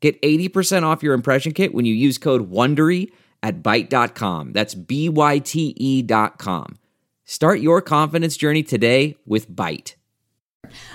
Get 80% off your impression kit when you use code WONDERY at Byte.com. That's B-Y-T-E dot com. Start your confidence journey today with Byte.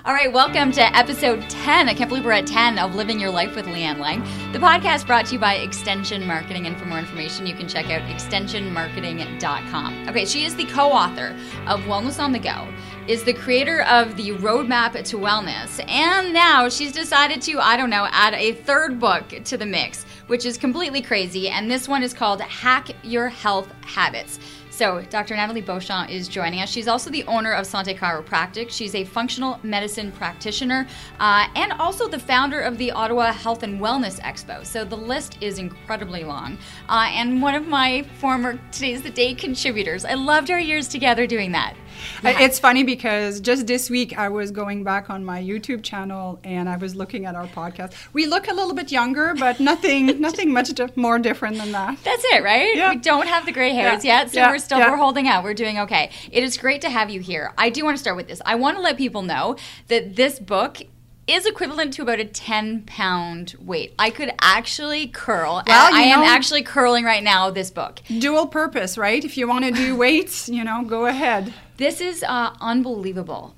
All right, welcome to episode 10. I can't believe we're at 10 of Living Your Life with Leanne Lang. The podcast brought to you by Extension Marketing. And for more information, you can check out extensionmarketing.com. Okay, she is the co author of Wellness on the Go, is the creator of the Roadmap to Wellness, and now she's decided to, I don't know, add a third book to the mix, which is completely crazy. And this one is called Hack Your Health Habits. So, Dr. Natalie Beauchamp is joining us. She's also the owner of Sante Chiropractic. She's a functional medicine practitioner uh, and also the founder of the Ottawa Health and Wellness Expo. So, the list is incredibly long. Uh, and one of my former Today's the Day contributors. I loved our years together doing that. Yeah. It's funny because just this week I was going back on my YouTube channel and I was looking at our podcast. We look a little bit younger, but nothing, nothing much more different than that. That's it, right? Yeah. We don't have the gray hairs yeah. yet, so yeah. we're still we're holding out. We're doing okay. It is great to have you here. I do want to start with this. I want to let people know that this book is equivalent to about a 10 pound weight. I could actually curl. Well, I am actually curling right now this book. Dual purpose, right? If you want to do weights, you know, go ahead. This is uh, unbelievable.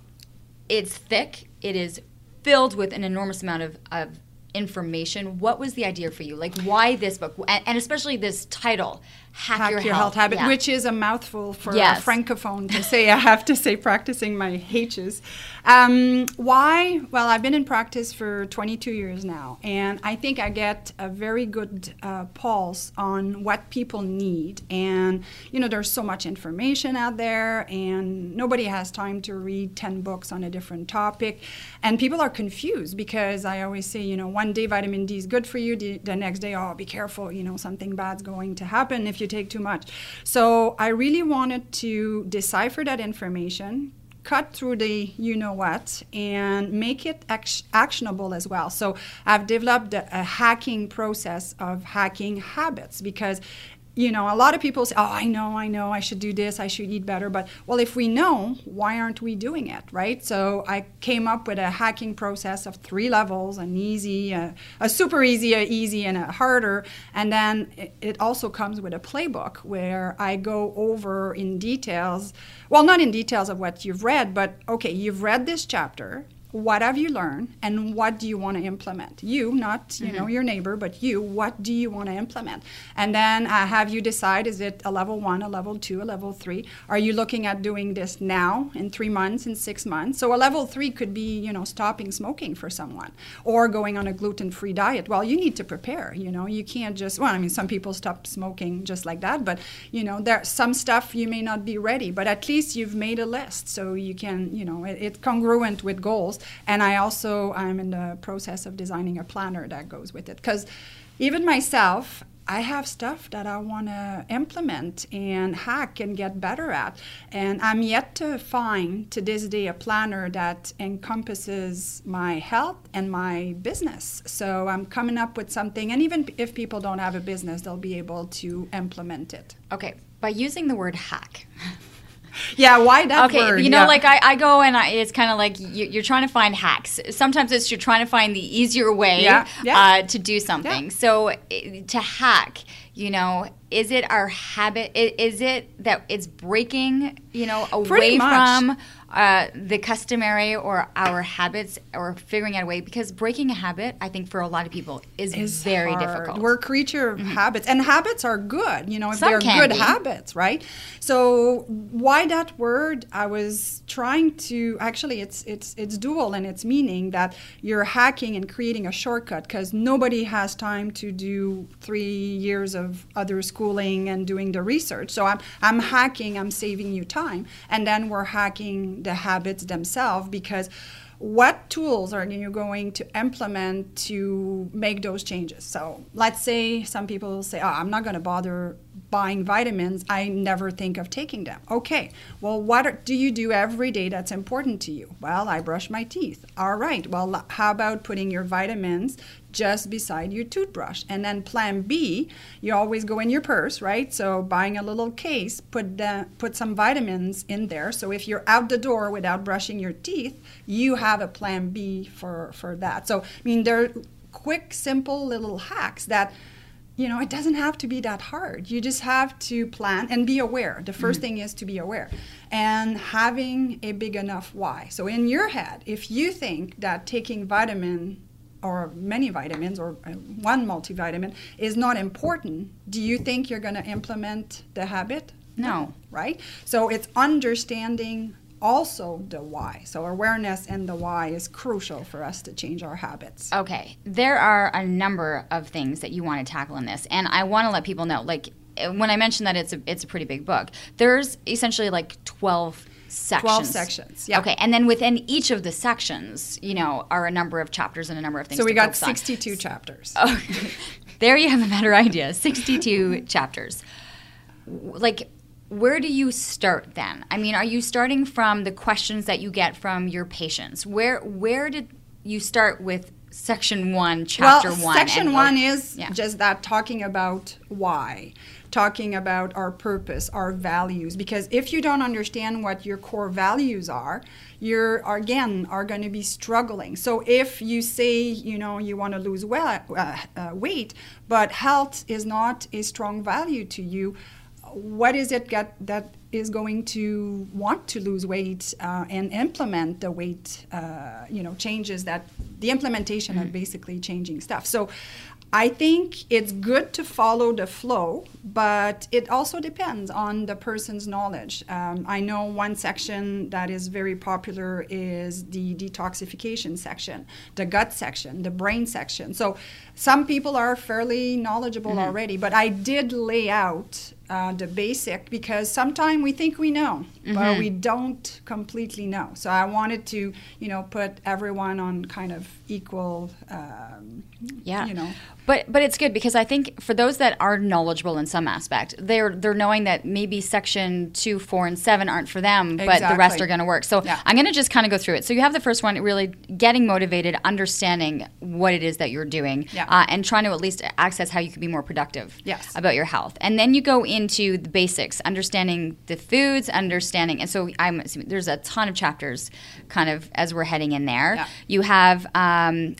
It's thick, it is filled with an enormous amount of, of information. What was the idea for you? Like, why this book? And, and especially this title, Hack, Hack Your, your, Health, health Habit, yeah. which is a mouthful for yes. a francophone to say. I have to say, practicing my H's. Um, why? Well, I've been in practice for 22 years now, and I think I get a very good uh, pulse on what people need. And, you know, there's so much information out there, and nobody has time to read 10 books on a different topic. And people are confused because I always say, you know, one day vitamin D is good for you, the, the next day, oh, be careful, you know, something bad's going to happen if you take too much. So I really wanted to decipher that information, cut through the you know what and make it actionable as well so i've developed a, a, hacking process of hacking habits because you know, a lot of people say, "Oh, I know, I know, I should do this, I should eat better." But well, if we know, why aren't we doing it, right? So I came up with a hacking process of three levels: an easy, a, a super easy, a easy, and a harder. And then it, it also comes with a playbook where I go over in details. Well, not in details of what you've read, but okay, you've read this chapter what have you learned and what do you want to implement? You not you mm-hmm. know your neighbor but you what do you want to implement? And then uh, have you decide is it a level one a level two a level three? Are you looking at doing this now in three months in six months? So a level three could be you know stopping smoking for someone or going on a gluten-free diet. Well you need to prepare you know you can't just well i mean some people stop smoking just like that but you know there's some stuff you may not be ready but at least you've made a list so you can you know it, it's congruent with goals and I also I'm in the process of designing a planner that goes with it because even myself I have stuff that I want to implement and hack and get better at. And I'm yet to find to this day a planner that encompasses my health and my business. So I'm coming up with something, and even if people don't have a business, they'll be able to implement it. Okay, by using the word hack. yeah, why that okay, word? you know, yeah. like I, I go and I, it's kind of like you, are trying to find hacks. Sometimes it's you're trying to find the easier way yeah, yeah. Uh, to do something. So to hack, you know, is it our habit? Is it that it's breaking, you know, away from uh, the customary or our habits or figuring out a way because breaking a habit i think for a lot of people is, is very hard. difficult we're a creature of mm-hmm. habits and habits are good you know if Some they're good be. habits right so why that word i was trying to actually it's it's it's dual in its meaning that you're hacking and creating a shortcut because nobody has time to do three years of other schooling and doing the research so i'm i'm hacking i'm saving you time and then we're hacking the habits themselves because what tools are you going to implement to make those changes? So let's say some people say, oh, I'm not going to bother buying vitamins. I never think of taking them. Okay, well, what do you do every day that's important to you? Well, I brush my teeth. All right, well, how about putting your vitamins just beside your toothbrush. And then plan B, you always go in your purse, right? So buying a little case, put the, put some vitamins in there. So if you're out the door without brushing your teeth, you have a plan B for for that. So I mean, they're quick, simple little hacks that you know, it doesn't have to be that hard. You just have to plan and be aware. The 1st mm-hmm. thing is to be aware and having a big enough why. So, in your head, if you think that taking vitamin or many vitamins or uh, one multivitamin is not important, do you think you're going to implement the habit? No. Right? So it's understanding also the why. So awareness and the why is crucial for us to change our habits. Okay. There are a number of things that you want to tackle in this. And I want to let people know like when I mentioned that it's a it's a pretty big book. There's essentially like 12 sections. 12 sections. Yeah. Okay. And then within each of the sections, you know, are a number of chapters and a number of things. So we got 62 on. chapters. Oh, there you have a better idea. 62 chapters. Like, where do you start then? I mean, are you starting from the questions that you get from your patients? Where where did you start with section one, chapter well, one? Section one is yeah. just that talking about why talking about our purpose, our values. Because if you don't understand what your core values are, you're again are going to be struggling. So if you say you know you want to lose well, uh, uh, weight, but health is not a strong value to you, what is it get, that is going to want to lose weight uh, and implement the weight uh, you know changes that the implementation mm-hmm. of basically changing stuff so I think it's good to follow the flow, but it also depends on the person's knowledge. Um, I know one section that is very popular is the detoxification section, the gut section, the brain section. So some people are fairly knowledgeable mm-hmm. already, but I did lay out uh, the basic because sometimes we think we know, mm-hmm. but we don't completely know. So I wanted to, you know, put everyone on kind of equal, um, yeah, you know. But but it's good because I think for those that are knowledgeable in some aspect, they're they're knowing that maybe section two, four, and seven aren't for them, exactly. but the rest are going to work. So yeah. I'm going to just kind of go through it. So you have the first one, really getting motivated, understanding what it is that you're doing, yeah. Uh, and trying to at least access how you can be more productive yes. about your health. And then you go into the basics, understanding the foods, understanding, and so I'm assuming there's a ton of chapters, kind of as we're heading in there. Yeah. You have um,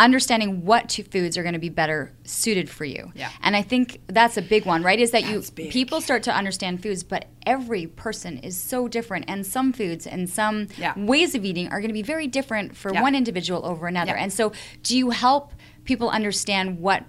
understanding what foods are going to be better suited for you. Yeah. And I think that's a big one, right? Is that that's you big. people start to understand foods, but every person is so different and some foods and some yeah. ways of eating are going to be very different for yeah. one individual over another. Yeah. And so do you help people understand what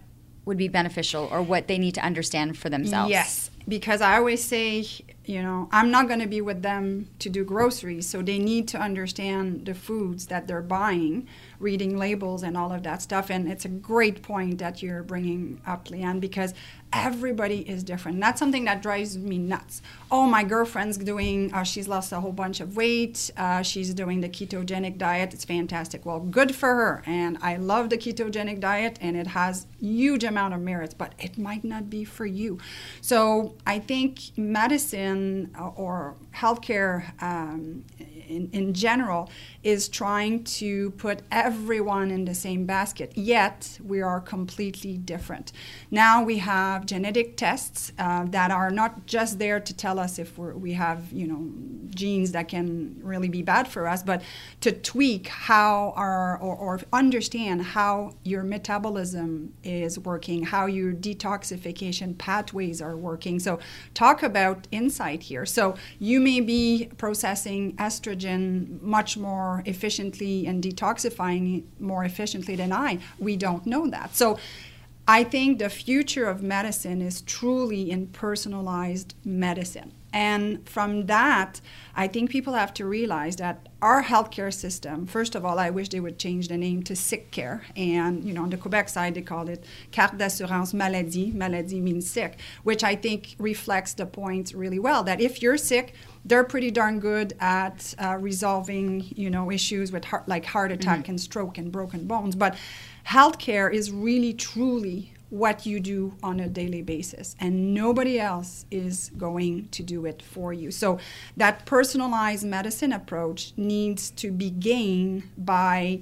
would be beneficial or what they need to understand for themselves? Yes, because I always say, you know, I'm not going to be with them to do groceries, so they need to understand the foods that they're buying reading labels and all of that stuff. And it's a great point that you're bringing up, Leanne, because everybody is different. That's something that drives me nuts. Oh, my girlfriend's doing, uh, she's lost a whole bunch of weight. Uh, she's doing the ketogenic diet. It's fantastic. Well, good for her. And I love the ketogenic diet, and it has huge amount of merits, but it might not be for you. So I think medicine uh, or healthcare um, in, in general is trying to put everyone in the same basket, yet we are completely different. Now we have genetic tests uh, that are not just there to tell us if we have, you know, genes that can really be bad for us, but to tweak how our, or, or understand how your metabolism is working, how your detoxification pathways are working. So talk about insight here. So you may be processing estrogen much more efficiently and detoxifying more efficiently than I. We don't know that. So I think the future of medicine is truly in personalized medicine. And from that, I think people have to realize that our healthcare system, first of all, I wish they would change the name to sick care. And, you know, on the Quebec side, they call it carte d'assurance maladie. Maladie means sick, which I think reflects the point really well that if you're sick, they're pretty darn good at uh, resolving, you know, issues with heart, like heart attack mm-hmm. and stroke and broken bones. But healthcare is really, truly what you do on a daily basis and nobody else is going to do it for you. So that personalized medicine approach needs to be gained by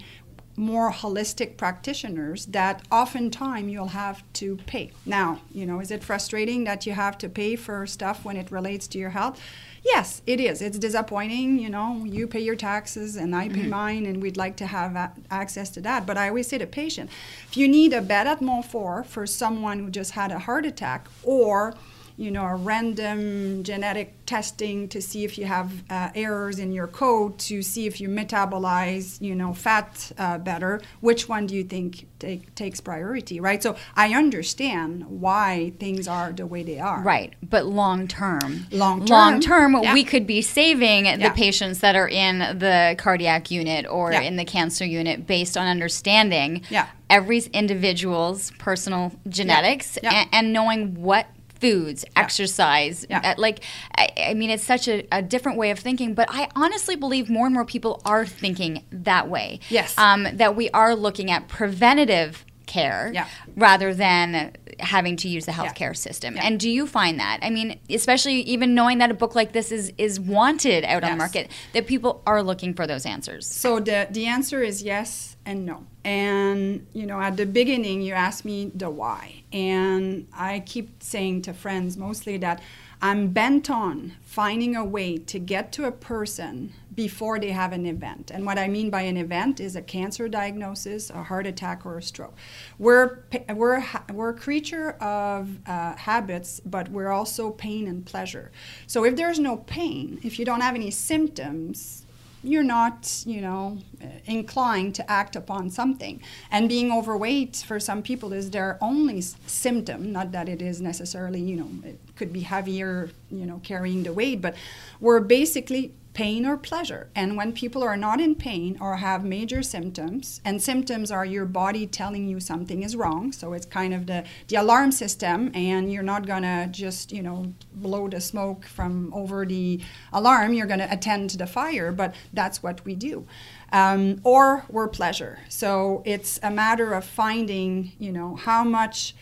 more holistic practitioners that oftentimes you'll have to pay. Now you know is it frustrating that you have to pay for stuff when it relates to your health Yes, it is. It's disappointing. You know, you pay your taxes and I pay mm-hmm. mine, and we'd like to have a- access to that. But I always say to patient, if you need a bed at Montfort for someone who just had a heart attack, or you know, a random genetic testing to see if you have uh, errors in your code to see if you metabolize, you know, fat uh, better. Which one do you think take, takes priority, right? So I understand why things are the way they are. Right, but long term, long term, long term, yeah. we could be saving the patients that are in the cardiac unit or yeah. in the cancer unit based on understanding every individual's personal genetics and, and knowing what foods, yeah. exercise. Yeah. Uh, like, I, I, mean, it's such a, a, different way of thinking, but I honestly believe more and more people are thinking that way. Yes. Um, that we are looking at preventative care yeah. rather than having to use the healthcare yeah. system. Yeah. And do you find that? I mean, especially even knowing that a book like this is is wanted out yes. on the market, that people are looking for those answers. So the the answer is yes and no. And you know, at the beginning you asked me the why. And I keep saying to friends mostly that I'm bent on finding a way to get to a person before they have an event. And what I mean by an event is a cancer diagnosis, a heart attack, or a stroke. We're, we're, we're a creature of uh, habits, but we're also pain and pleasure. So if there's no pain, if you don't have any symptoms, you're not, you know, inclined to act upon something. And being overweight for some people is their only symptom, not that it is necessarily, you know, it could be heavier, you know, carrying the weight, but we're basically pain or pleasure. And when people are not in pain or have major symptoms, and symptoms are your body telling you something is wrong, so it's kind of the, the alarm system, and you're not gonna just, you know, blow the smoke from over the alarm, you're gonna attend to the fire, but that's what we do. Um, or we're pleasure. So it's a matter of finding, you know, how much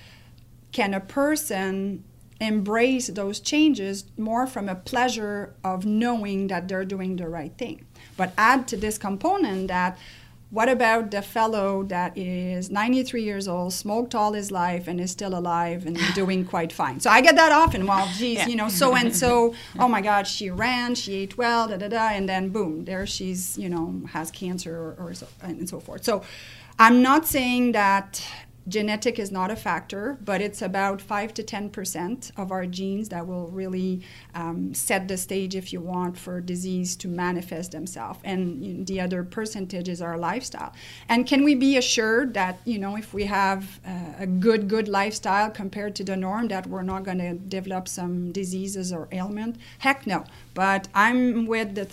can a person embrace those changes more from a pleasure of knowing that they're doing the right thing. But add to this component that what about the fellow that is 93 years old, smoked all his life, and is still alive and doing quite fine? So I get that often. Well, geez, yeah. you know, so and so, oh my God, she ran, she ate well, da da da, and then boom, there she's, you know, has cancer or, or so, and so forth. So I'm not saying that genetic is not a factor, but it's about 5 to 10% of our genes that will really um, set the stage, if you want, for disease to manifest themselves. And the other percentage is our lifestyle. And can we be assured that, you know, if we have uh, a good, good lifestyle compared to the norm, that we're not going to develop some diseases or ailment? Heck no. But I'm with the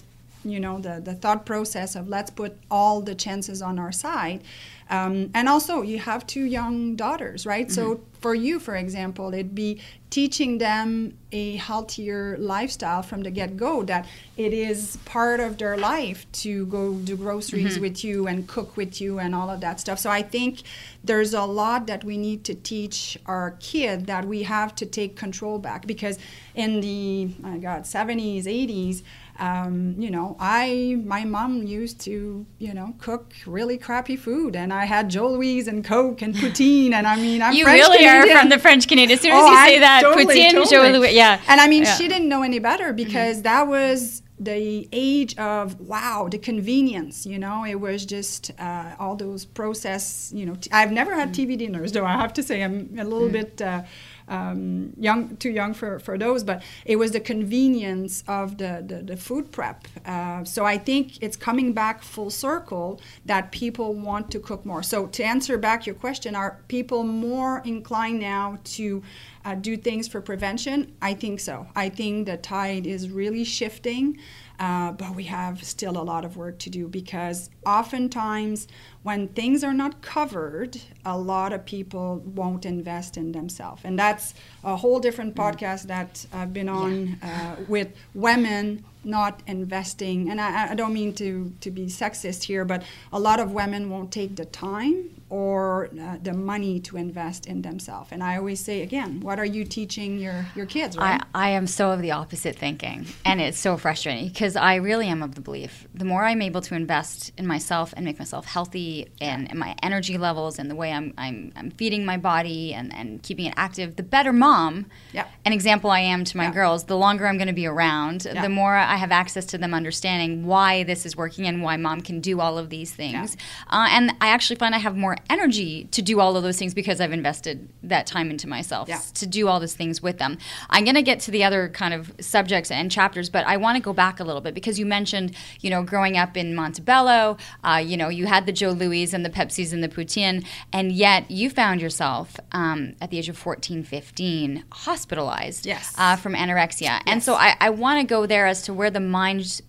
you know the, the thought process of let's put all the chances on our side um, and also, you have two young daughters, right? Mm-hmm. So, for you, for example, it'd be teaching them a healthier lifestyle from the get go, that it is part of their life to go do groceries mm-hmm. with you and cook with you and all of that stuff. So, I think there's a lot that we need to teach our kid that we have to take control back because in the, my God, 70s, 80s, um, you know, I my mom used to you know cook really crappy food, and I had Joe Louis and Coke and poutine, and I mean, I'm you French really Canadian. are from the French Canadian. As soon as oh, you say I'm that, totally, poutine, totally. Joe Louis, yeah. And I mean, yeah. she didn't know any better because mm-hmm. that was the age of wow, the convenience. You know, it was just uh, all those process. You know, t- I've never had TV dinners, though. I have to say, I'm a little mm. bit. Uh, um, young, too young for, for those, but it was the convenience of the, the, the food prep. Uh, so I think it's coming back full circle that people want to cook more. So to answer back your question, are people more inclined now to uh, do things for prevention? I think so. I think the tide is really shifting. Uh, but we have still a lot of work to do because oftentimes when things are not covered, a lot of people won't invest in themselves. And that's a whole different mm. podcast that I've been on yeah. uh, with women not investing. And I, I, don't mean to, to be sexist here, but a lot of women won't take the time or uh, the money to invest in themselves. And I always say again, what are you teaching your, your kids? Right? I, I am so of the opposite thinking, and it's so frustrating because I really am of the belief the more I'm able to invest in myself and make myself healthy and, and my energy levels and the way I'm, I'm, I'm feeding my body and, and keeping it active, the better mom, yep. an example I am to my yep. girls, the longer I'm going to be around, yep. the more I have access to them understanding why this is working and why mom can do all of these things. Uh, and I actually find I have more energy to do all of those things because I've invested that time into myself yeah. to do all those things with them. I'm going to get to the other kind of subjects and chapters, but I want to go back a little bit because you mentioned, you know, growing up in Montebello, uh, you know, you had the Joe Louis and the Pepsis and the poutine, and yet you found yourself um, at the age of 14, 15 hospitalized yes. uh, from anorexia. Yes. And so I, I want to go there as to where the mind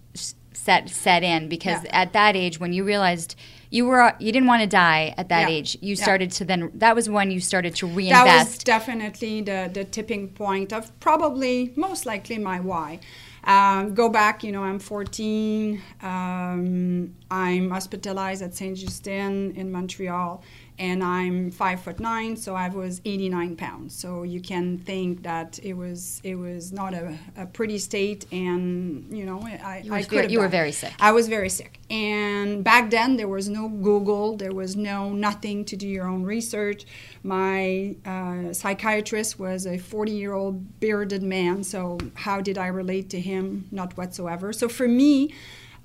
set set in because yeah. at that age when you realized you were you didn't want to die at that yeah. age. You started yeah. to then that was when you started to reinvest. That was definitely the the tipping point of probably most likely my why. Um, go back, you know, I'm 14. Um, I'm hospitalized at Sainte-Justine in Montreal and I'm five foot nine, so I was 89 pounds. So you can think that it was it was not a, a pretty state, and you know I, you, I could you were very sick. I was very sick, and back then there was no Google, there was no nothing to do your own research. My uh, psychiatrist was a 40 year old bearded man, so how did I relate to him? Not whatsoever. So for me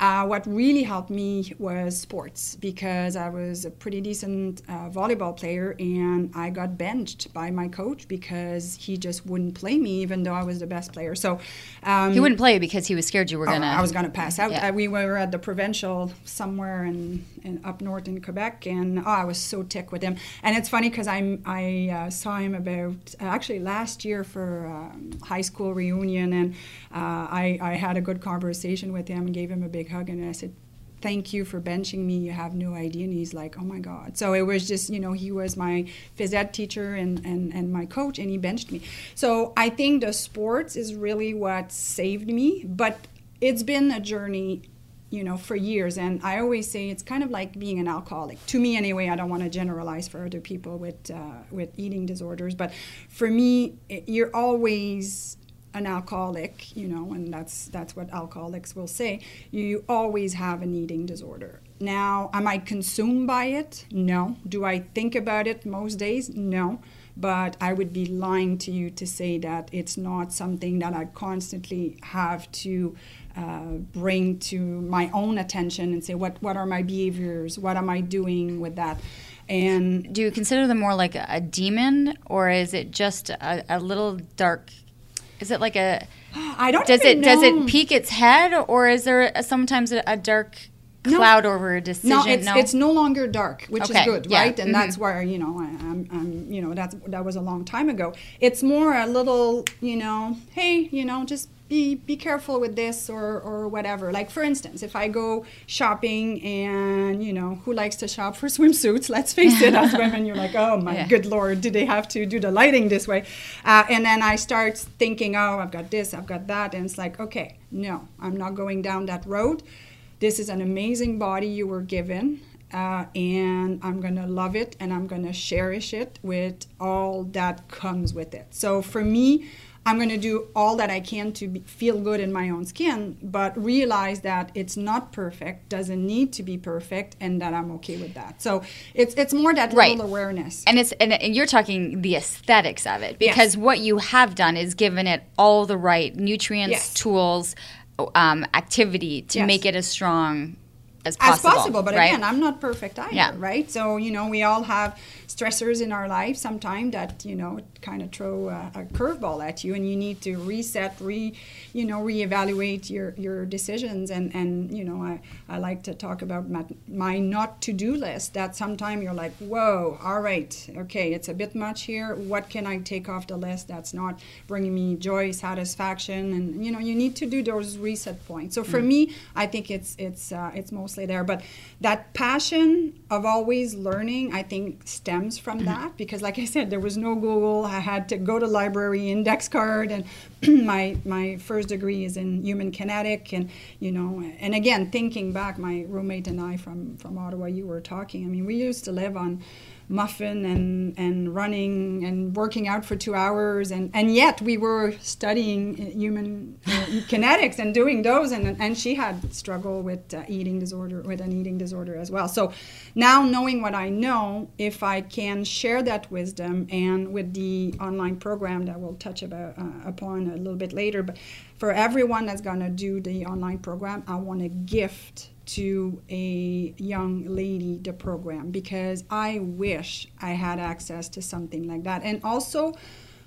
uh, what really helped me was sports because I was a pretty decent uh, volleyball player and I got benched by my coach because he just wouldn't play me even though I was the best player. So um, he wouldn't play because he was scared you were gonna. Oh, I was gonna pass out. Yeah. Uh, we were at the provincial somewhere in, in, up north in Quebec and oh, I was so tick with him. And it's funny because I I uh, saw him about uh, actually last year for um, high school reunion and uh, I I had a good conversation with him and gave him a big hug and I said, thank you for benching me. You have no idea. And he's like, oh my God. So it was just, you know, he was my phys ed teacher and, and, and my coach, and he benched me. So I think the sports is really what saved me. But it's been a journey, you know, for years. And I always say it's kind of like being an alcoholic. To me, anyway, I don't want to generalize for other people with, uh, with eating disorders. But for me, it, you're always an alcoholic, you know, and that's that's what alcoholics will say, you always have an eating disorder. Now, am I consumed by it? No. Do I think about it most days? No. But I would be lying to you to say that it's not something that I constantly have to uh, bring to my own attention and say, what, what are my behaviors? What am I doing with that? And do you consider them more like a demon, or is it just a, a little dark is it like a? I don't. Does it know. does it peek its head, or is there a, sometimes a, a dark cloud no. over a decision? No, it's, no? it's no longer dark, which okay. is good, yeah. right? And mm-hmm. that's where you know I, am I'm, you know that's that was a long time ago. It's more a little, you know, hey, you know, just be be careful with this or or whatever. Like for instance, if I go shopping and you know who likes to shop for swimsuits? Let's face it, as women, you're like, oh my yeah. good lord, do they have to do the lighting this way? Uh, and then I start thinking, oh, I've got this, I've got that, and it's like, okay, no, I'm not going down that road. This is an amazing body you were given. Uh, and I'm gonna love it and I'm gonna cherish it with all that comes with it. So for me, I'm going to do all that I can to be, feel good in my own skin, but realize that it's not perfect, doesn't need to be perfect, and that I'm okay with that. So it's it's more that right. little awareness. And it's and, and, you're talking the aesthetics of it because yes. what you have done is given it all the right nutrients, yes. tools, um, activity to yes. make it as strong as possible. As possible, but right? again, I'm not perfect either, yeah. right? So you know, we all have stressors in our life sometimes that you know kind of throw a, a curveball at you, and you need to reset, re, you know, reevaluate your your decisions. And and you know, I I like to talk about my, my not to do list. That sometimes you're like, whoa, all right, okay, it's a bit much here. What can I take off the list that's not bringing me joy, satisfaction, and you know, you need to do those reset points. So for mm. me, I think it's it's uh, it's mostly there, but that passion of always learning, I think, stems from mm-hmm. that because, like I said, there was no Google. I had to go to library, index card, and my my first degree is in human kinetic, and you know, and again, thinking back, my roommate and I from from Ottawa, you were talking. I mean, we used to live on muffin and, and running and working out for two hours. And, and yet we were studying human uh, kinetics and doing those. And, and she had struggle with uh, eating disorder with an eating disorder as well. So now knowing what i know if i can share that wisdom and with the online program that we'll touch about, uh, upon a little bit later but for everyone that's going to do the online program i want to gift to a young lady the program because I wish I had access to something like that. And also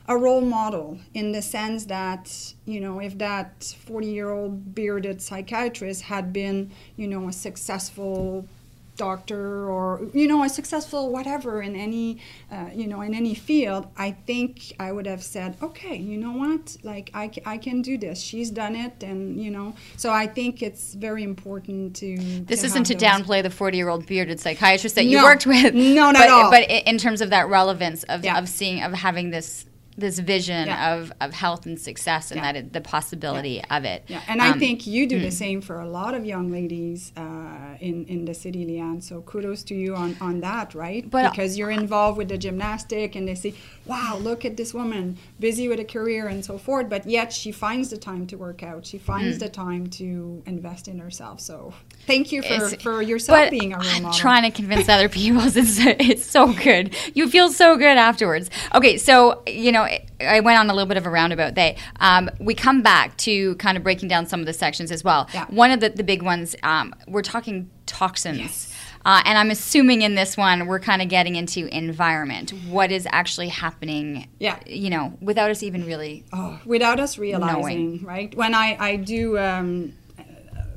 a role model in the sense that, you know, if that 40 year old bearded psychiatrist had been, you know, a successful doctor or you know a successful whatever in any uh, you know in any field i think i would have said okay you know what like I, I can do this she's done it and you know so i think it's very important to this to isn't to those. downplay the 40 year old bearded psychiatrist that no, you worked with no not but, at all but in terms of that relevance of, yeah. of seeing of having this this vision yeah. of, of health and success and yeah. that the possibility yeah. of it. Yeah, and um, I think you do mm. the same for a lot of young ladies uh, in in the city, Leanne. So kudos to you on on that, right? But because you're involved with the gymnastic, and they see, wow, look at this woman, busy with a career and so forth, but yet she finds the time to work out. She finds mm. the time to invest in herself. So thank you for, for yourself being a role model. I'm trying to convince other people. It's, it's so good. You feel so good afterwards. Okay, so, you know, I went on a little bit of a roundabout day. Um, we come back to kind of breaking down some of the sections as well. Yeah. One of the, the big ones, um, we're talking toxins. Yes. Uh, and I'm assuming in this one we're kind of getting into environment, what is actually happening. Yeah. You know, without us even really. Oh, without us realizing, knowing. right? When I I do um,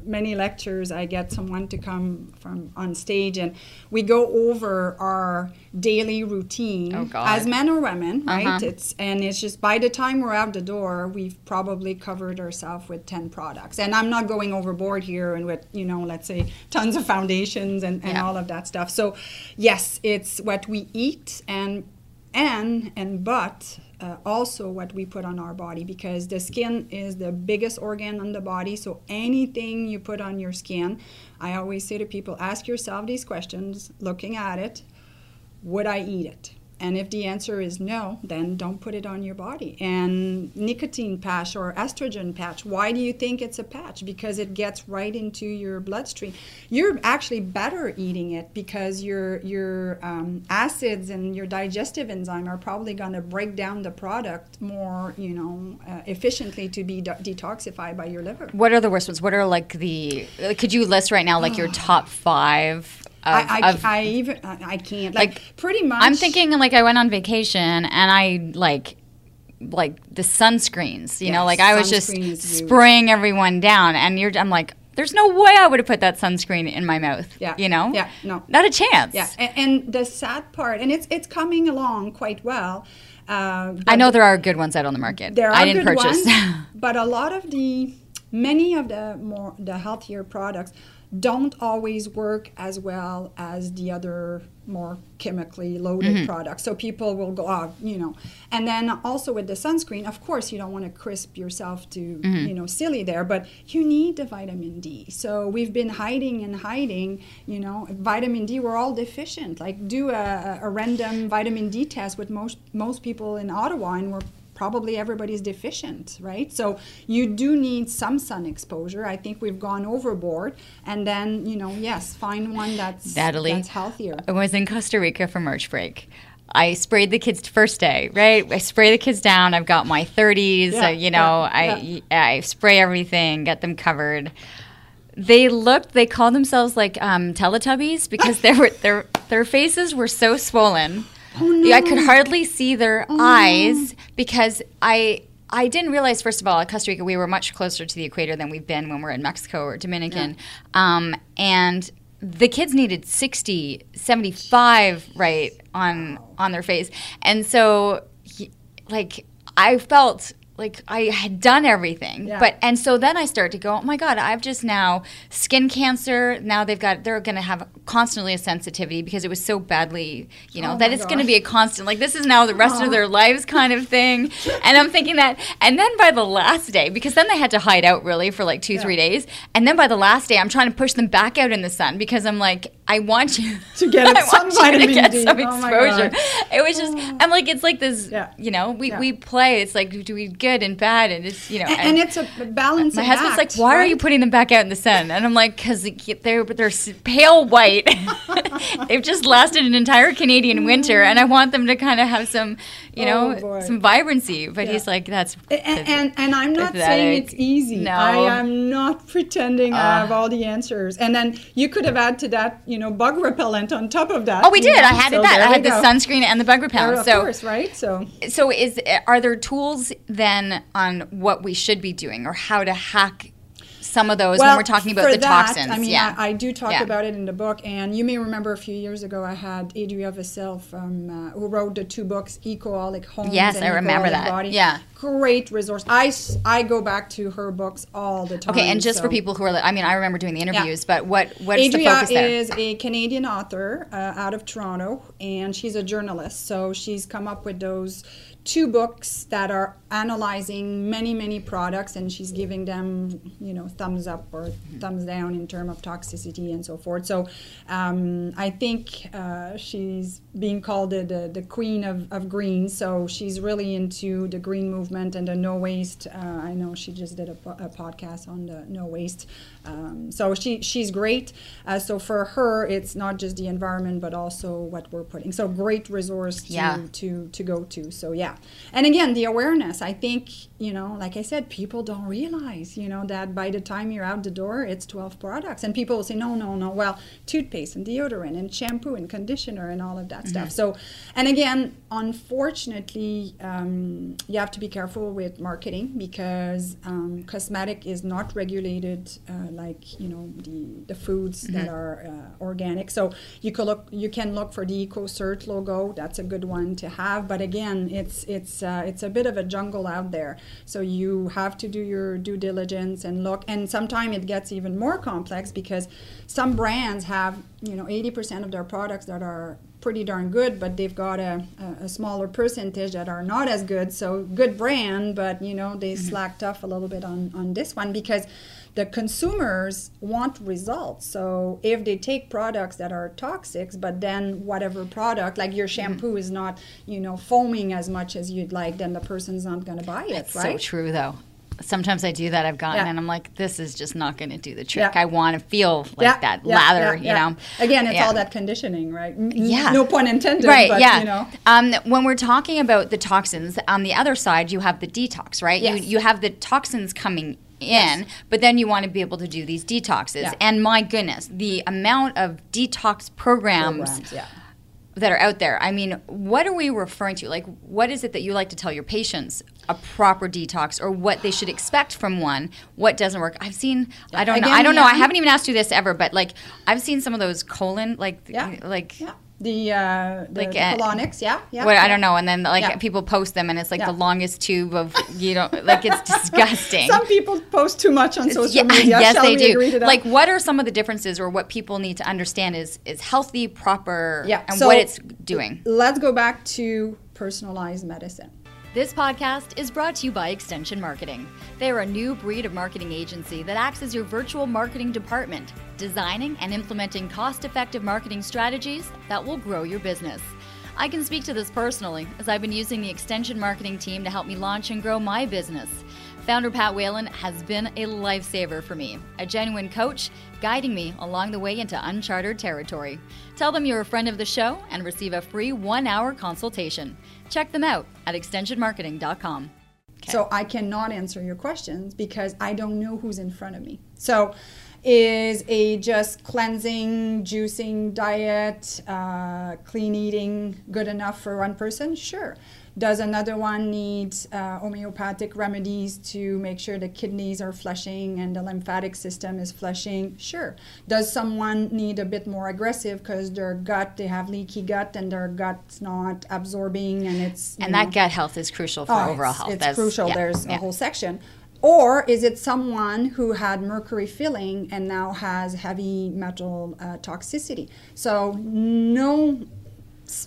many lectures, I get someone to come from on stage, and we go over our daily routine oh as men or women, right? Uh-huh. It's and it's just by the time we're out the door, we've probably covered ourselves with ten products. And I'm not going overboard here, and with you know, let's say tons of foundations and, and yeah. all of that stuff. So, yes, it's what we eat and and and but uh, also what we put on our body because the skin is the biggest organ on the body. So anything you put on your skin, I always say to people, ask yourself these questions, looking at it, would I eat it? And if the answer is no, then don't put it on your body. And nicotine patch or estrogen patch, why do you think it's a patch? Because it gets right into your bloodstream. You're actually better eating it because your your um, acids and your digestive enzyme are probably going to break down the product more, you know, uh, efficiently to be de- detoxified by your liver. What are the worst ones? What are like the? Could you list right now like your top five? I, I, of, I, even I can't like, like, pretty much. I'm thinking like I went on vacation and I like like the sunscreens. You yes, know, like I was just spraying everyone down, and you're I'm like. There's no way I would have put that sunscreen in my mouth. Yeah. You know? Yeah. No. Not a chance. Yeah. And, and the sad part, and it's it's coming along quite well. Uh, I know there are good ones out on the market. There are I didn't good purchase. Ones, but a lot of the many of the more the healthier products don't always work as well as the other more chemically loaded mm-hmm. products. So people will go, oh, you know. And then also with the sunscreen, of course, you don't want to crisp yourself to, mm-hmm. you know, silly there, but you need the vitamin D. So we've been hiding and hiding, you know, vitamin D, we're all deficient. Like do a, a random vitamin D test with most most people in Ottawa and we're probably everybody's deficient, right? So you do need some sun exposure. I think we've gone overboard. And then, you know, yes, find one that's, Natalie, that's healthier. I was in Costa Rica for March break. I sprayed the kids first day, right? I spray the kids down. I've got my 30s. Yeah, uh, you know, yeah, yeah. I I spray everything, get them covered. They looked. They called themselves like um, Teletubbies because their their their faces were so swollen. Oh, no. I could hardly see their oh, eyes. Because I I didn't realize, first of all, at Costa Rica, we were much closer to the equator than we've been when we're in Mexico or Dominican. Yeah. Um, and the kids needed 60 75 right on on their face and so like i felt like I had done everything. Yeah. But and so then I start to go, oh my god, I've just now skin cancer. Now they've got they're going to have constantly a sensitivity because it was so badly, you know, oh that it's going to be a constant. Like this is now the rest of uh-huh. their lives kind of thing. and I'm thinking that. And then by the last day, because then they had to hide out really for like two yeah. three days, and then by the last day, I'm trying to push them back out in the sun because I'm like, I want you to get some vitamin get D. some oh exposure. Oh it was just oh. I'm like it's like this. Yeah. You know, we we play. It's like do we good and bad, and it's you know, and, and it's a balance. My husband's act, like, "Why right? are you putting them back out in the sun?" And I'm like, "Cause they're they're pale white. They've just lasted an entire Canadian winter, and I want them to kind of have some, you know, oh some vibrancy." But yeah. he's like, "That's and, and, and I'm not pathetic. saying it's easy. No, I am not pretending uh, I have all the answers. And then you could have added to that, you know, bug repellent on top of that. Oh, we did. Know? I had so that. I had the go. sunscreen and the bug repellent. Of course, right? So, so is are there tools then on what we should be doing or how to hack some of those well, when we're talking about the that, toxins. I mean, yeah. I, I do talk yeah. about it in the book, and you may remember a few years ago I had Adria Vasil from uh, who wrote the two books, Ecoholic Homes. Yes, I remember that. Body. Yeah, great resource. I, I go back to her books all the time. Okay, and just so. for people who are, I mean, I remember doing the interviews, yeah. but what what is Adria the focus there? is a Canadian author uh, out of Toronto, and she's a journalist, so she's come up with those two books that are analyzing many many products and she's giving them you know thumbs up or thumbs down in terms of toxicity and so forth. So um, i think uh, she's being called the, the, the, queen of, of green so she's really into the green movement and the no waste. Uh, i know she just did a, a, podcast on the no waste. Um, so she she's great. Uh, so for her it's not just the environment but also what we're putting. So great resource to, yeah. to to go to. So yeah and again the awareness i think you know like i said people don't realize you know that by the time you're out the door it's 12 products. And people will say no no no. Well toothpaste and deodorant and shampoo and conditioner and all of that mm-hmm. stuff so and again unfortunately um, you have to be careful with marketing because um, cosmetic is not regulated uh, like you know the, the foods mm-hmm. that are uh, organic. So you can look you can look for the ecocert logo. That's a good one to have. But again it's it's uh, it's a bit of a jungle out there. So you have to do your due diligence and look. And sometimes it gets even more complex because some brands have you know 80% of their products that are pretty darn good, but they've got a, a, smaller percentage that are not as good. So good brand, but you know they mm-hmm. slacked off a little bit on on this one because the consumers want results. So if they take products that are toxic, but then whatever product, like your mm-hmm. shampoo mm. is not, you know, foaming as much as you'd like, then the person's not going to buy it, That's right? So true, though. Sometimes I do that. I've gotten yeah. and I'm like, this is just not going to do the trick. Yeah. I want to feel like yeah. that lather, you know. Again, it's all that conditioning, right? Yeah. No pun intended. Right. But, yeah. You know. Um, when we're talking about the toxins, on the other side, you have the detox, right? Yes. You you have the toxins coming in, yes. but then you want to be able to do these detoxes. Yeah. And my goodness, the amount of detox programs, programs yeah. that are out there. I mean, what are we referring to? Like, what is it that you like to tell your patients a proper detox or what they should expect from one? What doesn't work? I've seen. I don't Again, know. I don't know. I haven't even asked you this ever, but like, I've seen some of those colon, like, like the uh, the, like colonics, yeah, yeah. What yeah. I don't know, and then like yeah. people post them, and it's like yeah. the longest tube of you know, like it's disgusting. some people post too much on social media. yes, Shall they do. Like, what are some of the differences, or what people need to understand is is healthy, proper, yeah. and so what it's doing? Let's go back to personalized medicine. This podcast is brought to you by Extension Marketing. They are a new breed of marketing agency that acts as your virtual marketing department, designing and implementing cost effective marketing strategies that will grow your business. I can speak to this personally, as I've been using the Extension Marketing team to help me launch and grow my business. Founder Pat Whalen has been a lifesaver for me, a genuine coach guiding me along the way into uncharted territory. Tell them you're a friend of the show and receive a free one hour consultation. Check them out at extensionmarketing.com. Okay. So I cannot answer your questions because I don't know who's in front of me. So is a just cleansing, juicing diet, uh, clean eating good enough for one person? Sure. Does another one need uh, homeopathic remedies to make sure the kidneys are flushing and the lymphatic system is flushing? Sure. Does someone need a bit more aggressive because their gut, they have leaky gut and their gut's not absorbing and it's. And know, that gut health is crucial for oh, overall health. It's That's, crucial. Yeah, There's yeah. a whole section. Or is it someone who had mercury filling and now has heavy metal uh, toxicity? So, no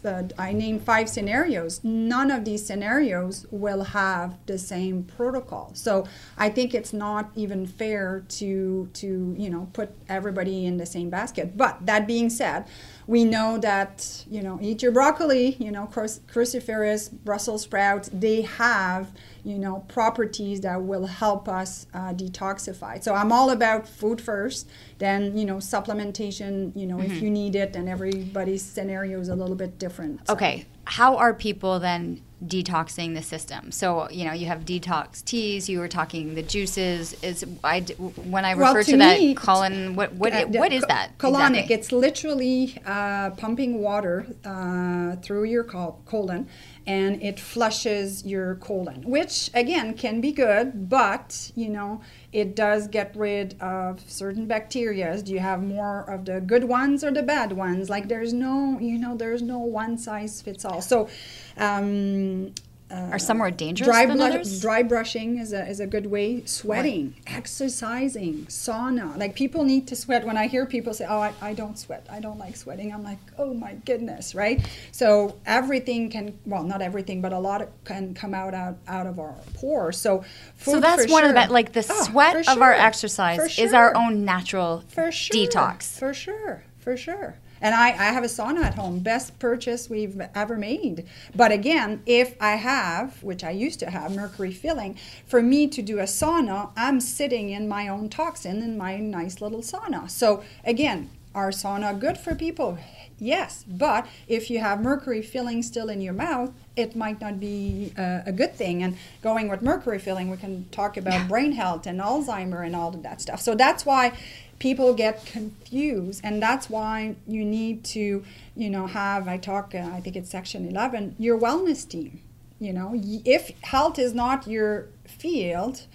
uh, I named five scenarios. None of these scenarios will have the same protocol. So I think it's not even fair to to you know put everybody in the same basket. But that being said, we know that you know eat your broccoli. You know cruciferous, Brussels sprouts. They have you know properties that will help us uh, detoxify so i'm all about food first then you know supplementation you know mm-hmm. if you need it and everybody's scenario is a little bit different so. okay how are people then detoxing the system so you know you have detox teas you were talking the juices is i when i refer well, to, to me, that colon what what, uh, what is that colonic exactly? it's literally uh, pumping water uh, through your col- colon and it flushes your colon, which again can be good, but you know, it does get rid of certain bacteria. Do you have more of the good ones or the bad ones? Like there's no, you know, there's no one size fits all. So um, uh, are some more dangerous dry than others? Dry brushing is a, is a good way. Sweating, right. exercising, sauna. Like people need to sweat. When I hear people say, "Oh, I, I don't sweat. I don't like sweating," I'm like, "Oh my goodness!" Right? So everything can, well, not everything, but a lot of, can come out out, out of our pores. So so that's one sure. of the like the oh, sweat of our exercise sure. is our own natural for sure. detox. For sure, for sure. And I, I have a sauna at home, best purchase we've ever made. But again, if I have, which I used to have, mercury filling, for me to do a sauna, I'm sitting in my own toxin in my nice little sauna. So again, are sauna good for people? Yes, but if you have mercury filling still in your mouth, it might not be uh, a good thing. And going with mercury filling, we can talk about brain health and Alzheimer and all of that stuff. So that's why people get confused and that's why you need to you know have i talk uh, i think it's section 11 your wellness team. You know if health is not your field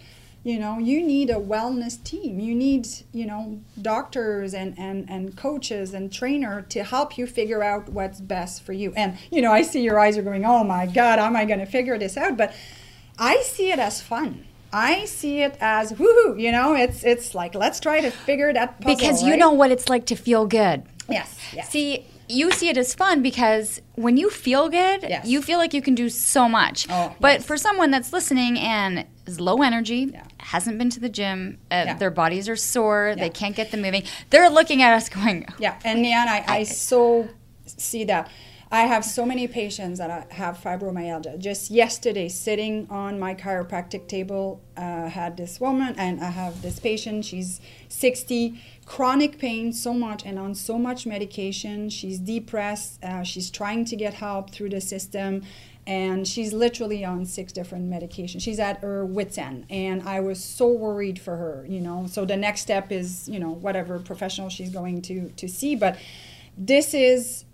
you know you need a wellness team. You need you know doctors and and and coaches and trainer to help you figure out what's best for you. And you know i see your eyes are going oh my god how am i going to figure this out? But i see it as fun I see it as woohoo, you know, it's it's like let's try to figure that puzzle, Because you right? know what it's like to feel good. Yes, yes. See, you see it as fun because when you feel good, yes. you feel like you can do so much. Oh, but yes. for someone that's listening and is low energy, yeah. hasn't been to the gym, uh, yeah. their bodies are sore, yeah. they can't get them moving, they're looking at us going, Yeah, and yeah, I, I so see that. I have so many patients that have fibromyalgia. Just yesterday, sitting on my chiropractic table, uh, had this woman, and I have this patient. She's 60, chronic pain so much, and on so much medication. She's depressed. Uh, she's trying to get help through the system, and she's literally on six different medications. She's at her wits end, and I was so worried for her. You know, so the next step is you know whatever professional she's going to to see, but this is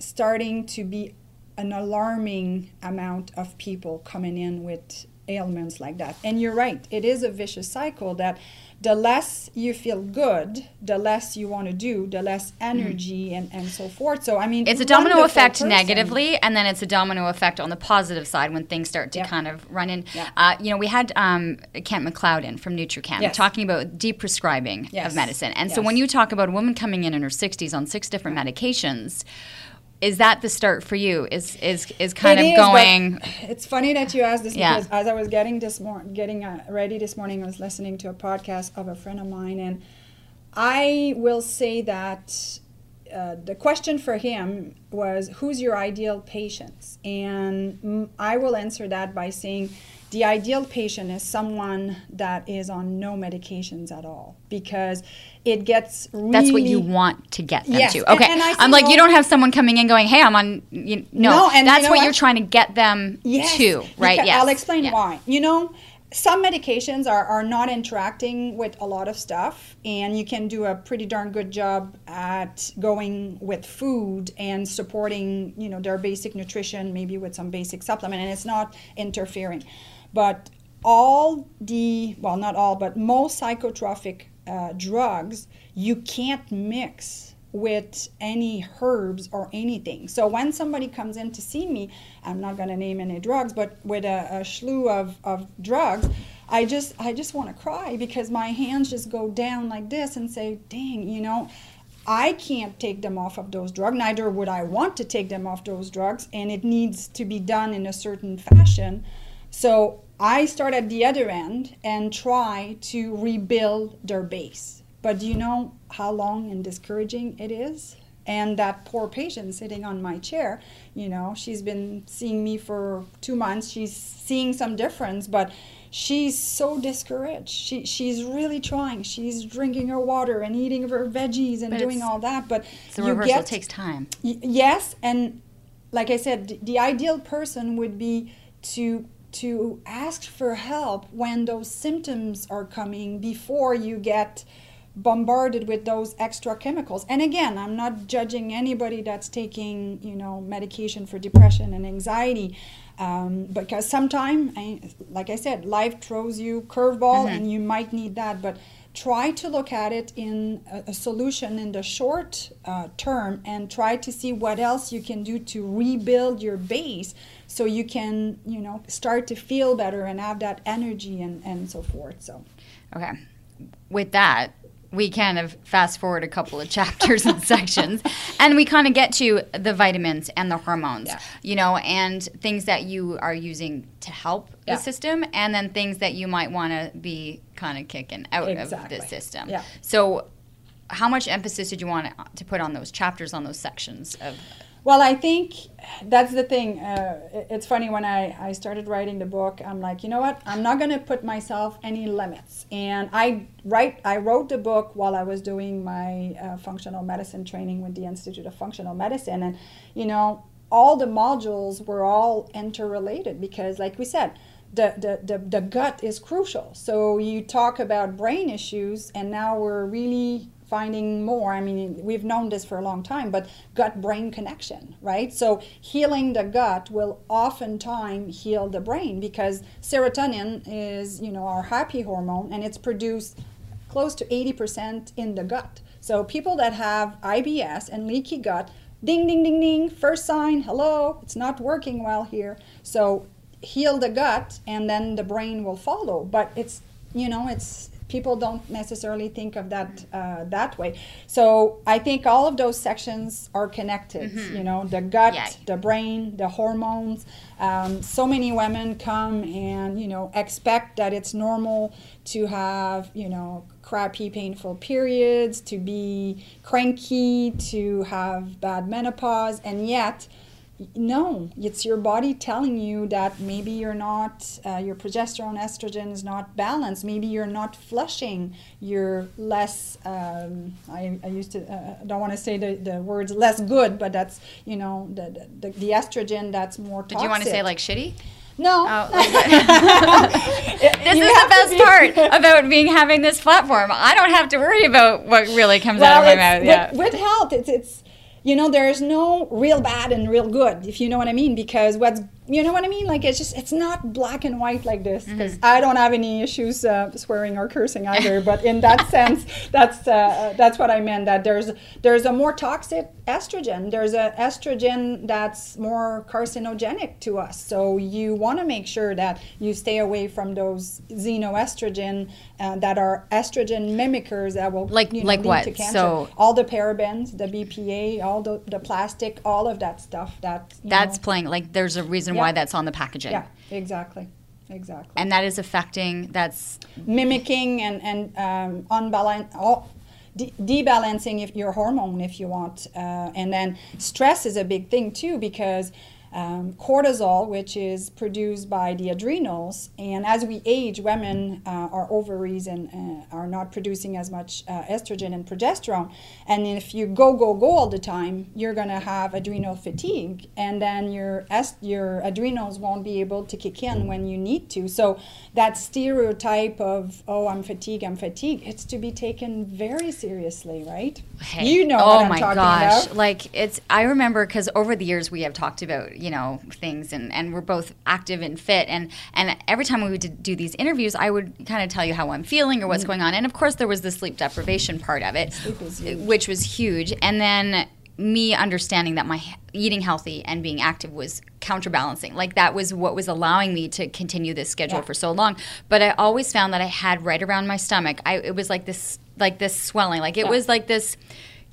starting to be an alarming amount of people coming in with ailments like that. And you're right, it is a vicious cycle that the less you feel good, the less you want to do, the less energy mm. and, and so forth. So, I mean, it's a domino effect person. negatively, and then it's a domino effect on the positive side when things start to kind of run in. Uh, you know, we had um, Kent McLeod in from NutriChem yes. talking about deprescribing yes. of medicine. And yes. so, when you talk about a woman coming in in her 60s on six different medications, is that the start for you? Is is is kind it of is, going? It's funny that you asked this yeah. because as I was getting this morning, getting uh, ready this morning, I was listening to a podcast of a friend of mine, and I will say that uh, the question for him was, "Who's your ideal patient?" And I will answer that by saying, the ideal patient is someone that is on no medications at all because it gets really that's what you want to get them Yes, to okay and I i'm like you don't have someone coming in going hey i'm on you, no, No, and that's you know what, what? you're trying to get them Yes, to right because- yes I'll explain Yeah. why. You know, some medications are, are not interacting with a lot of stuff, and you can do a pretty darn good job at going with food and supporting, you know, their basic nutrition, maybe with some basic supplement, and it's not interfering. But all the, well, not all, but most psychotropic uh, drugs, you can't mix with any herbs or anything. So when somebody comes in to see me, I'm not going to name any drugs, but with a, a slew of, of drugs, I just I just want to cry because my hands just go down like this and say, "Dang, you know, I can't take them off of those drugs. Neither would I want to take them off those drugs, and it needs to be done in a certain fashion. So I start at the other end and try to rebuild their base. But do you know how long and discouraging it is? And that poor patient sitting on my chair, you know, she's been seeing me for two months. She's seeing some difference, but she's so discouraged. She, she's really trying. She's drinking her water and eating her veggies and But doing all that. But the you rehearsal get, takes time Y- yes, and like I said, th- the ideal person would be to to ask for help when those symptoms are coming before you get bombarded with those extra chemicals. And again, I'm not judging anybody that's taking, you know, medication for depression and anxiety. Um, because sometimes, like I said, life throws you curveball and you might need that. But try to look at it in a, a solution in the short uh, term and try to see what else you can do to rebuild your base so you can you know start to feel better and have that energy and, and so forth so Okay. With that, we kind of fast forward a couple of chapters and sections, and we kind of get to the vitamins and the hormones, Yeah. you know, and things that you are using to help Yeah. the system, and then things that you might want to be kind of kicking out of the system. Yeah. So, how much emphasis did you want to put on those chapters, on those sections of? Well, I think that's the thing. Uh, it's funny when I, I started writing the book, I'm like, you know what? I'm not going to put myself any limits. And I write, I wrote the book while I was doing my uh, functional medicine training with the Institute of Functional Medicine, and you know, all the modules were all interrelated because, like we said. The, the, the, the gut is crucial. So you talk about brain issues, and now we're really finding more. I mean, we've known this for a long time, but gut brain connection, right? So healing the gut will oftentimes heal the brain because serotonin is, you know, our happy hormone and it's produced close to 80% in the gut. So people that have IBS and leaky gut, ding, ding, ding, ding, first sign, hello, it's not working well here. So heal the gut and then the brain will follow. But it's, you know, it's, people don't necessarily think of that uh, that way. So I think all of those sections are connected. You know, the gut, Yeah. the brain, the hormones. Um, so many women come and you know expect that it's normal to have you know crappy, painful periods, to be cranky, to have bad menopause, and yet no, it's your body telling you that maybe you're not, uh, your progesterone, estrogen is not balanced. Maybe you're not flushing. You're less, um, I, I used to, uh, don't want to say the, the words less good, but that's, you know, the, the, the estrogen that's more toxic. Did you want to say like shitty? No. Oh, this You is the best be- part about being having this platform. I don't have to worry about what really comes out of my mouth. with, Yeah. with health, it's, it's you know there's no real bad and real good if you know what i mean because what's you know what i mean like it's just it's not black and white like this because Mm-hmm. i don't have any issues uh, swearing or cursing either but in that sense that's uh, that's what i meant that there's there's a more toxic estrogen there's a estrogen that's more carcinogenic to us so you want to make sure that you stay away from those xenoestrogen uh, that are estrogen mimickers that will Like- you know, like lead what? to cancer So- all the parabens, the BPA, all the, the plastic, all of that stuff. That That's know, playing like there's a reason why that's on the packaging. yeah, exactly, exactly. And that is affecting that's Mimicking and and um, unbalance, all, de- debalancing if your hormone if you want, uh, and then stress is a big thing too because. Um, cortisol, which is produced by the adrenals. And as we age, women, uh, our ovaries and uh, are not producing as much uh, estrogen and progesterone. And if you go, go, go all the time, you're going to have adrenal fatigue. And then your, est- your adrenals won't be able to kick in when you need to. So that stereotype of, oh, I'm fatigued, I'm fatigued, it's to be taken very seriously, right? Hey. You know oh my gosh. About. Like it's I remember cuz over the years we have talked about, you know, things and and we're both active and fit and and every time we would do these interviews I would kind of tell you how I'm feeling or what's mm. going on. And of course there was the sleep deprivation part of it, which was huge. And then me understanding that my eating healthy and being active was counterbalancing. Like that was what was allowing me to continue this schedule yeah. for so long. But I always found that I had right around my stomach, I it was like this like this swelling. Like it yeah. was like this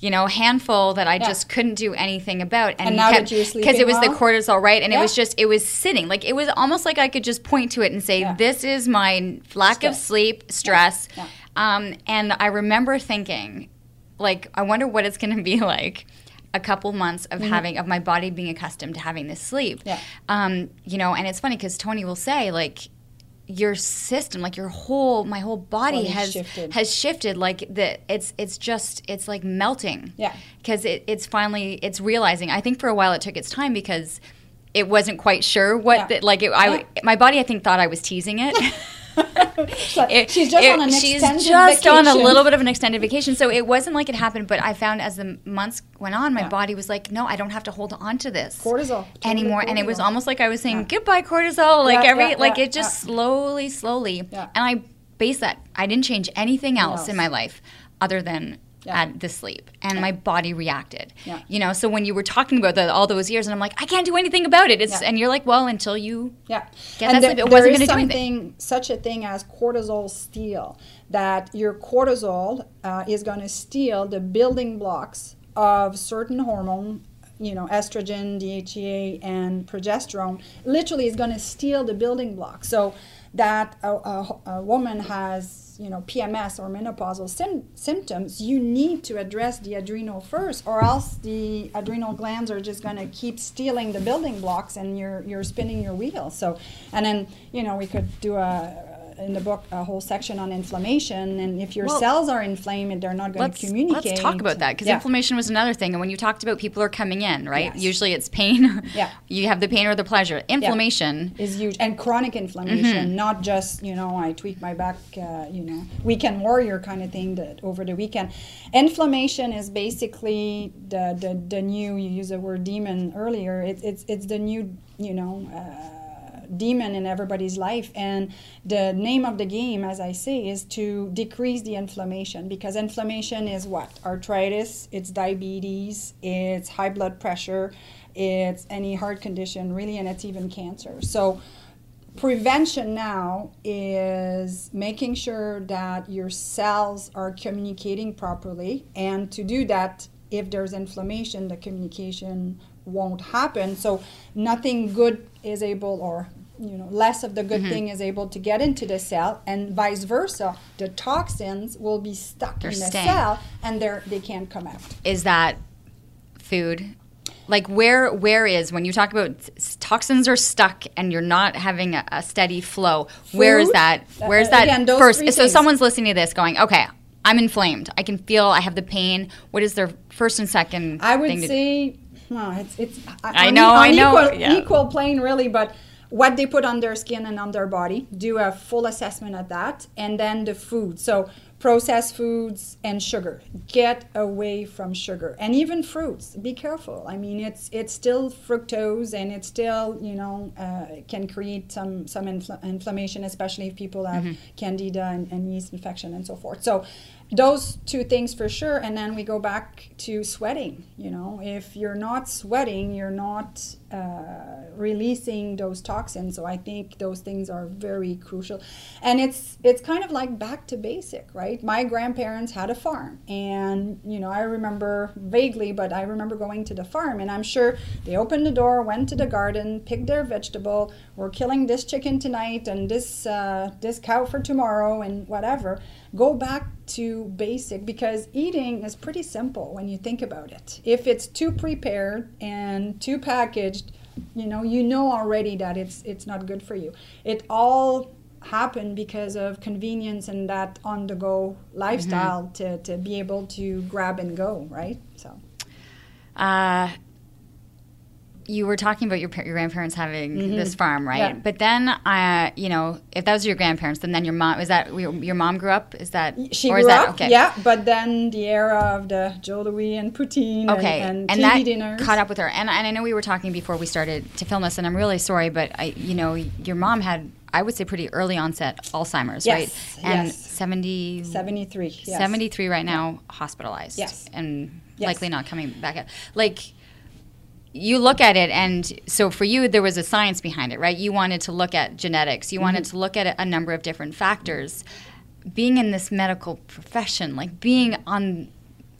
you know, handful that I yeah. just couldn't do anything about. And, and now kept, because it was well? the cortisol, right? And yeah. it was just, it was sitting. Like it was almost like I could just point to it and say, yeah. "This is my lack stress. of sleep, stress." Um, and I remember thinking, like, I wonder what it's going to be like a couple months of mm-hmm. having of my body being accustomed to having this sleep. Um, you know, and it's funny because Tony will say like your system like your whole my whole body has shifted. has shifted like the it's it's just it's like melting yeah because it, it's finally it's realizing i think for a while it took its time because it wasn't quite sure what yeah. the, like it, I, my body i think thought i was teasing it it, she's just it, on an she's extended just vacation. on a little bit of an extended vacation. So it wasn't like it happened, but I found as the months went on, my yeah. body was like, no, I don't have to hold on to this cortisol anymore. Cortisol. And it was almost like I was saying yeah. goodbye cortisol, like yeah, every like it just slowly, slowly. And I base that. I didn't change anything else in my life other than yeah. at the sleep and yeah. my body reacted yeah. you know so when you were talking about that all those years and i'm like i can't do anything about it it's and you're like well until you yeah get and that there, sleep it wasn't going to do anything such a thing as cortisol steal that your cortisol uh, is going to steal the building blocks of certain hormone you know estrogen DHEA and progesterone literally is going to steal the building blocks so that a, a, a woman has you know PMS or menopausal sim- symptoms, you need to address the adrenal first, or else the adrenal glands are just going to keep stealing the building blocks, and you're you're spinning your wheel. So, and then you know we could do a in the book a whole section on inflammation and if your well, cells are inflamed they're not going to communicate let's talk about that because yeah. inflammation was another thing and when you talked about people are coming in right yes. usually it's pain yeah you have the pain or the pleasure inflammation yeah. is huge and chronic inflammation mm-hmm. not just you know i tweak my back uh, you know weekend warrior kind of thing that over the weekend inflammation is basically the the, the new you use the word demon earlier it, it's it's the new you know uh, demon in everybody's life. And the name of the game, as I say, is to decrease the inflammation because inflammation is what? Arthritis, it's diabetes, it's high blood pressure, it's any heart condition, really, and it's even cancer. So, prevention now is making sure that your cells are communicating properly. And to do that, if there's inflammation, the communication won't happen. So nothing good is able, or you know less of the good mm-hmm. thing is able to get into the cell and vice versa the toxins will be stuck They're in the staying. cell and they're they can't come out is that food like where where is when you talk about toxins are stuck and you're not having a, a steady flow food, where is that where's uh, that again, first so things. someone's listening to this going okay i'm inflamed i can feel i have the pain what is their first and second i would say well, it's, it's I know, I know. Equal, yeah. equal plane, really, but what they put on their skin and on their body, do a full assessment of that, and then the food. So processed foods and sugar. Get away from sugar and even fruits. Be careful. I mean, it's it's still fructose and it still you know uh, can create some some infl- inflammation, especially if people have mm-hmm. candida and, and yeast infection and so forth. So those two things for sure and then we go back to sweating you know? If you're not sweating you're not uh, releasing those toxins. So i think those things are very crucial. And it's it's kind of like back to basic right? My grandparents had a farm and you know i remember vaguely but i remember going to the farm and i'm sure they opened the door went to the garden picked their vegetable we're killing this chicken tonight and this uh, this cow for tomorrow and whatever go back to basic because eating is pretty simple when you think about it. If it's too prepared and too packaged, you know you know already that it's it's not good for you it all happened because of convenience and that on the go lifestyle mm-hmm. to, to be able to grab and go right so uh you were talking about your your grandparents having mm-hmm. this farm, right? Yeah. But then, uh, you know, if that was your grandparents, then then your mom is that your mom grew up? Is that she or grew that, up? Okay. Yeah, but then the era of the Joe Louis and poutine okay. and, and, and that dinners. caught up with her. And, and I know we were talking before we started to film this, and I'm really sorry, but I, you know, your mom had I would say pretty early onset Alzheimer's, yes, right? And yes. 70, 73. Yes. 73 right now, hospitalized. Yes. And likely not coming back. Up. Like, you look at it and so for you there was a science behind it right you wanted to look at genetics you mm-hmm. wanted to look at a number of different factors being in this medical profession like being on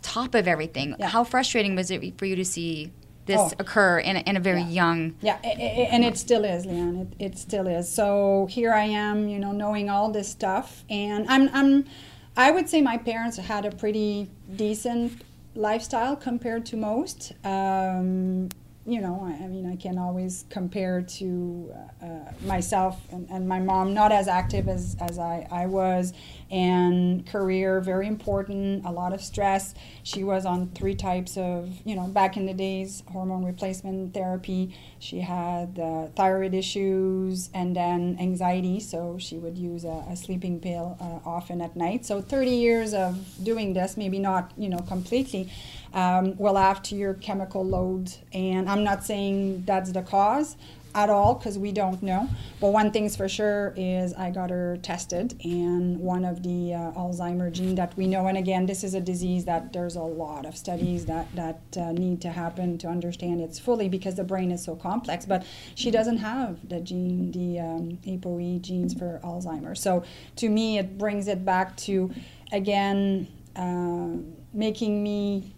top of everything yeah. how frustrating was it for you to see this oh. occur in a, in a very yeah. young yeah and it still is leanne it, it still is so here i am you know knowing all this stuff and i'm i'm i would say my parents had a pretty decent lifestyle compared to most. Um, you know, I, I, mean, I can always compare to uh, uh, myself and, and, my mom, not as active as, as I, I was, and career, very important, a lot of stress. She was on three types of, you know, back in the days, hormone replacement therapy. She had uh, thyroid issues and then anxiety, so she would use a, a sleeping pill uh, often at night. So 30 years of doing this, maybe not, you know, completely um, add to your chemical load. And I'm not saying that's the cause at all because we don't know. But one thing's for sure is I got her tested, and one of the uh, Alzheimer gene that we know. And again, this is a disease that there's a lot of studies that that uh, need to happen to understand it fully because the brain is so complex. But she doesn't have the gene, the um, ApoE genes for Alzheimer. So to me, it brings it back to again uh, making me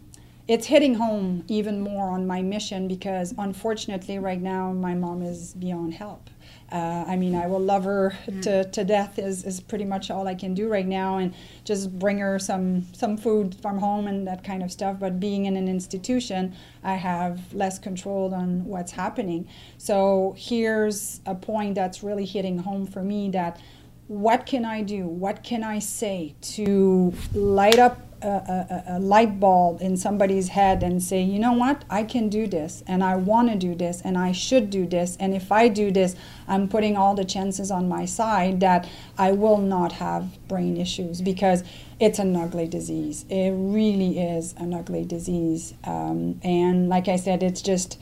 it's hitting home even more on my mission because unfortunately right now my mom is beyond help uh, I mean, I will love her mm. to, to death is, is pretty much all I can do right now, and just bring her some some food from home and that kind of stuff. But being in an institution, I have less control on what's happening. So here's a point that's really hitting home for me: that what can I do? What can I say to light up a, a, light bulb in somebody's head and say, you know what, I can do this and I want to do this and I should do this. And if I do this, I'm putting all the chances on my side that I will not have brain issues because it's an ugly disease. It really is an ugly disease. Um, and like I said, it's just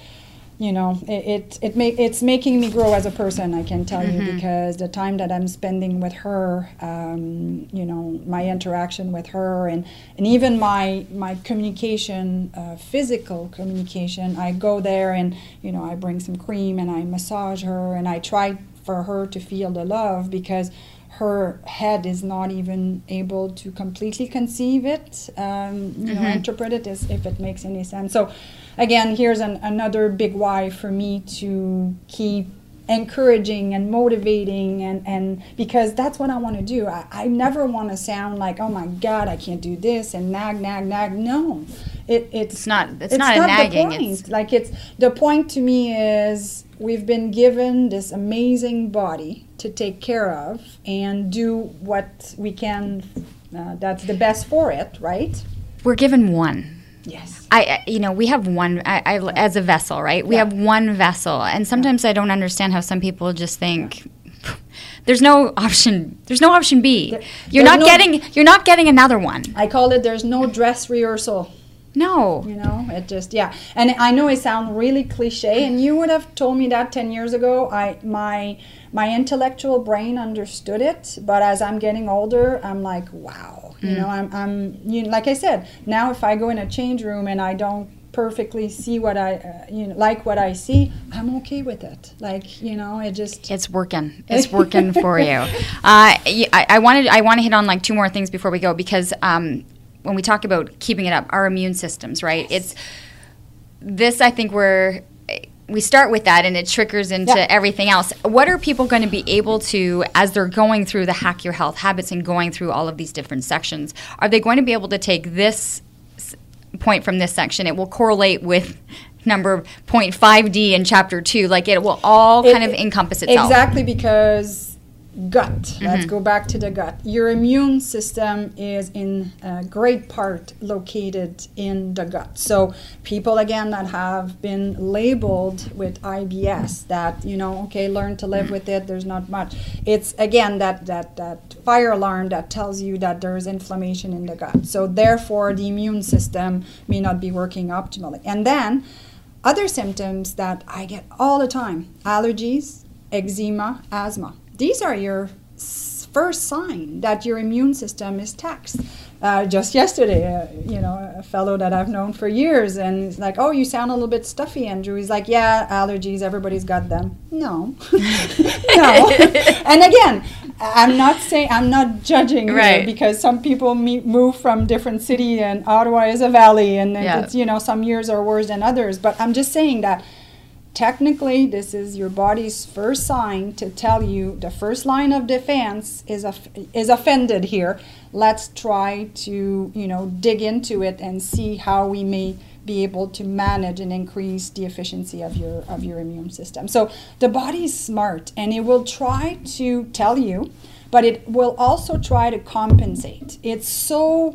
you know it it, it make, it's making me grow as a person i can tell mm-hmm. you because the time that i'm spending with her um, you know my interaction with her and and even my my communication uh, physical communication i go there and you know i bring some cream and i massage her and i try for her to feel the love because her head is not even able to completely conceive it um, you mm-hmm. know interpret it as if it makes any sense so again, here's an, another big why for me to keep encouraging and motivating and, and because that's what I want to do. I, I never want to sound like, oh my God, I can't do this and nag, nag, nag. No. It, it's, it's not it's, it's not, not nagging. The point. It's like it's the point to me is we've been given this amazing body to take care of and do what we can uh, that's the best for it, right? We're given one Yes. I, you know, we have one I, I, as a vessel, right? We yeah. have one vessel, and sometimes I don't understand how some people just think there's no option. There's no option B. There, you're not no, getting. You're not getting another one. I call it. There's no dress rehearsal. No. You know, it just yeah. And I know it sounds really cliche, and you would have told me that ten years ago. I my my intellectual brain understood it, but as I'm getting older, I'm like, wow you know, I'm, I'm you know, like I said, now if I go in a change room and I don't perfectly see what I, uh, you know, like what I see, I'm okay with it. Like, you know, it just it's working. It's working for you. Uh, I, I wanted I want to hit on like two more things before we go because um, when we talk about keeping it up, our immune systems, right? Yes. It's this. I think we're we start with that and it triggers into yeah. everything else. What are people going to be able to, as they're going through the Hack Your Health habits and going through all of these different sections, are they going to be able to take this point from this section? It will correlate with number 0.5d in chapter 2 like it will all it, kind of encompass itself exactly because gut. Mm-hmm. Let's go back to the gut. Your immune system is in a great part located in the gut. So people again that have been labeled with IBS that you know okay learn to live with it there's not much. It's again that that that fire alarm that tells you that there's inflammation in the gut. So therefore the immune system may not be working optimally. And then other symptoms that I get all the time allergies, eczema, asthma these are your first sign that your immune system is taxed. Uh, just yesterday, uh, you know, a fellow that I've known for years, and he's like, "Oh, you sound a little bit stuffy, Andrew." He's like, "Yeah, allergies. Everybody's got them." No, no. and again, I'm not saying I'm not judging right. because some people meet, move from different city, and Ottawa is a valley, and yeah. it's you know some years are worse than others. But I'm just saying that technically this is your body's first sign to tell you the first line of defense is is offended here. Let's try to you know dig into it and see how we may be able to manage and increase the efficiency of your of your immune system. So the body is smart and it will try to tell you but it will also try to compensate. It's so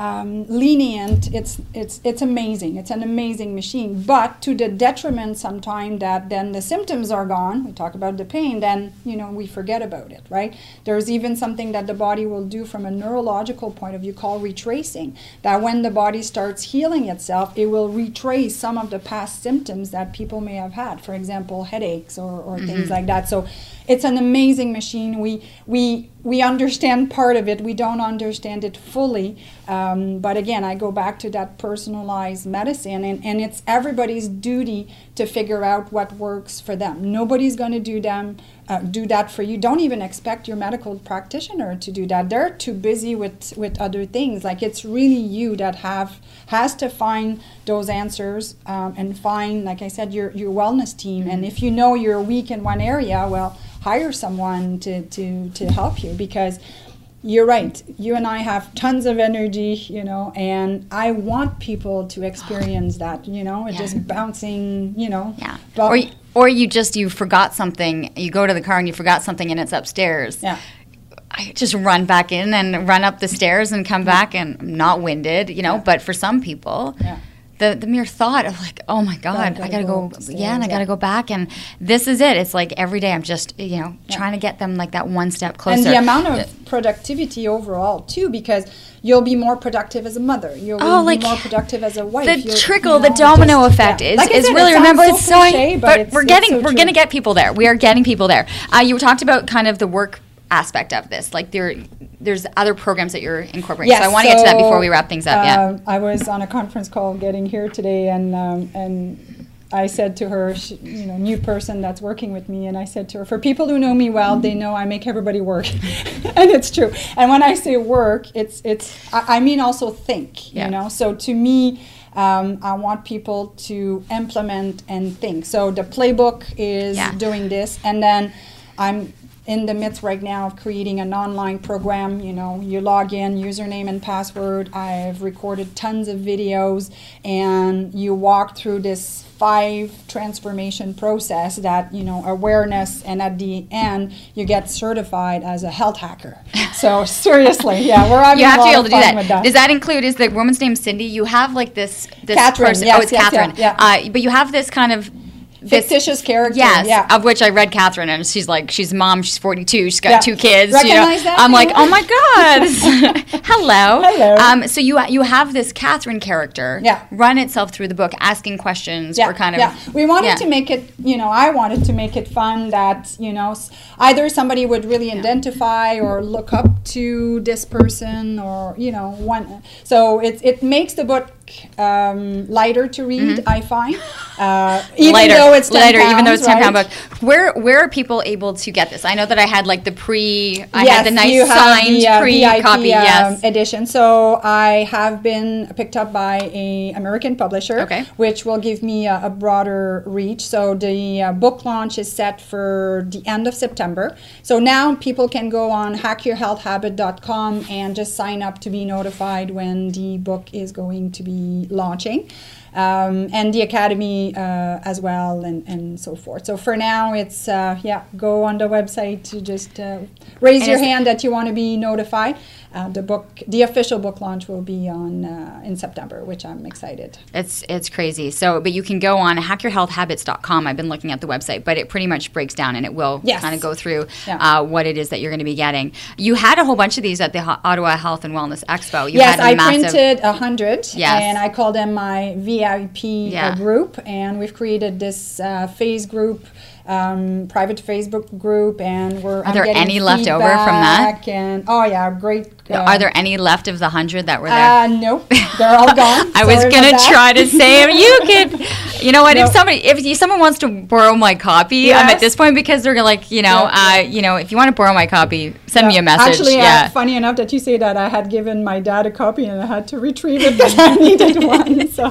um, lenient, it's it's it's amazing. It's an amazing machine, but to the detriment sometimes that then the symptoms are gone. We talk about the pain, then you know we forget about it, right? There's even something that the body will do from a neurological point of view called retracing. That when the body starts healing itself, it will retrace some of the past symptoms that people may have had. For example, headaches or, or mm-hmm. things like that. So it's an amazing machine. We we we understand part of it. We don't understand it fully. Um, but again, I go back to that personalized medicine, and, and it's everybody's duty to figure out what works for them. Nobody's going to do them uh, do that for you. Don't even expect your medical practitioner to do that. They're too busy with with other things. Like it's really you that have has to find those answers um, and find, like I said, your your wellness team. And if you know you're weak in one area, well hire someone to, to, to help you because you're right. You and I have tons of energy, you know, and I want people to experience that, you know, yeah. just bouncing, you know. Yeah. Or, or you just, you forgot something. You go to the car and you forgot something and it's upstairs. Yeah. I just run back in and run up the stairs and come mm-hmm. back and I'm not winded, you know, yeah. but for some people, yeah the the mere thought of like, oh my god, gotta I gotta go, go yeah, and I gotta go back, and this is it. It's like every day I'm just you know yeah. trying to get them like that one step closer. And the amount of productivity overall too, because you'll be more productive as a mother. You'll oh, be like more productive as a wife. The You're, trickle, you know, the domino just, effect yeah. is, like is said, really remember so it's so. Cliche, but, but it's, we're getting so we're gonna get people there. We are getting people there. Uh, you talked about kind of the work aspect of this, like there there's other programs that you're incorporating. Yes, so I want to so, get to that before we wrap things up. Uh, yeah. I was on a conference call getting here today, and um, and I said to her, she, you know, new person that's working with me, and I said to her, for people who know me well, they know I make everybody work, and it's true. And when I say work, it's it's I, I mean also think, yeah. you know. So to me. Um, I want people to implement and think. So the playbook is yeah. doing this, and then I'm in the midst right now of creating an online program. You know, you log in, username and password. I've recorded tons of videos, and you walk through this five transformation process that you know awareness and at the end you get certified as a health hacker so seriously yeah we're having you have to be able to do that. that. does that include is the woman's name cindy you have like this this catherine person yes, oh it's yes, catherine yeah, yeah. Uh, but you have this kind of fictitious character. Yes, yeah. of which I read Catherine, and she's like, she's mom, she's 42, she's got yeah. two kids. Recognize you know? that? I'm like, oh my god, hello. Hello. Um, so you you have this Catherine character, yeah. run itself through the book, asking questions yeah. for kind of. Yeah, we wanted yeah. to make it. You know, I wanted to make it fun that you know either somebody would really identify or look up to this person, or you know, one. So it it makes the book um, lighter to read. Mm-hmm. I find, uh, even lighter, though it's 10 lighter, pounds, even though it's ten right? pound book. Where where are people able to get this? I know that I had like the pre, I yes, had the nice signed the, uh, pre VIP, copy, um, yes, edition. So I have been picked up by a American publisher, okay. which will give me a, a broader reach. So the uh, book launch is set for the end of September. So now people can go on hackyourhealthhabit.com and just sign up to be notified when the book is going to be be launching um, and the academy uh, as well, and, and so forth. So for now, it's uh, yeah, go on the website to just uh, raise and your hand that you want to be notified. Uh, the book, the official book launch will be on uh, in September, which I'm excited. It's it's crazy. So, but you can go on hackyourhealthhabits.com. I've been looking at the website, but it pretty much breaks down and it will yes. kind of go through yeah. uh, what it is that you're going to be getting. You had a whole bunch of these at the Ottawa Health and Wellness Expo. You yes, I massive... printed a hundred, yes. and I call them my VIP yeah. group, and we've created this uh, phase group um, private Facebook group, and we're. Are I'm there any left over from that? And oh yeah, great. Uh, Are there any left of the hundred that were there? Uh, nope, they're all gone. I was gonna try to say you could. You know what? If somebody, if you, someone wants to borrow my copy, yes. I'm at this point because they're like, you know, yeah, uh, you know, if you want to borrow my copy, send yeah. me a message. Actually, uh, funny enough that you say that, I had given my dad a copy and I had to retrieve it because I needed one. So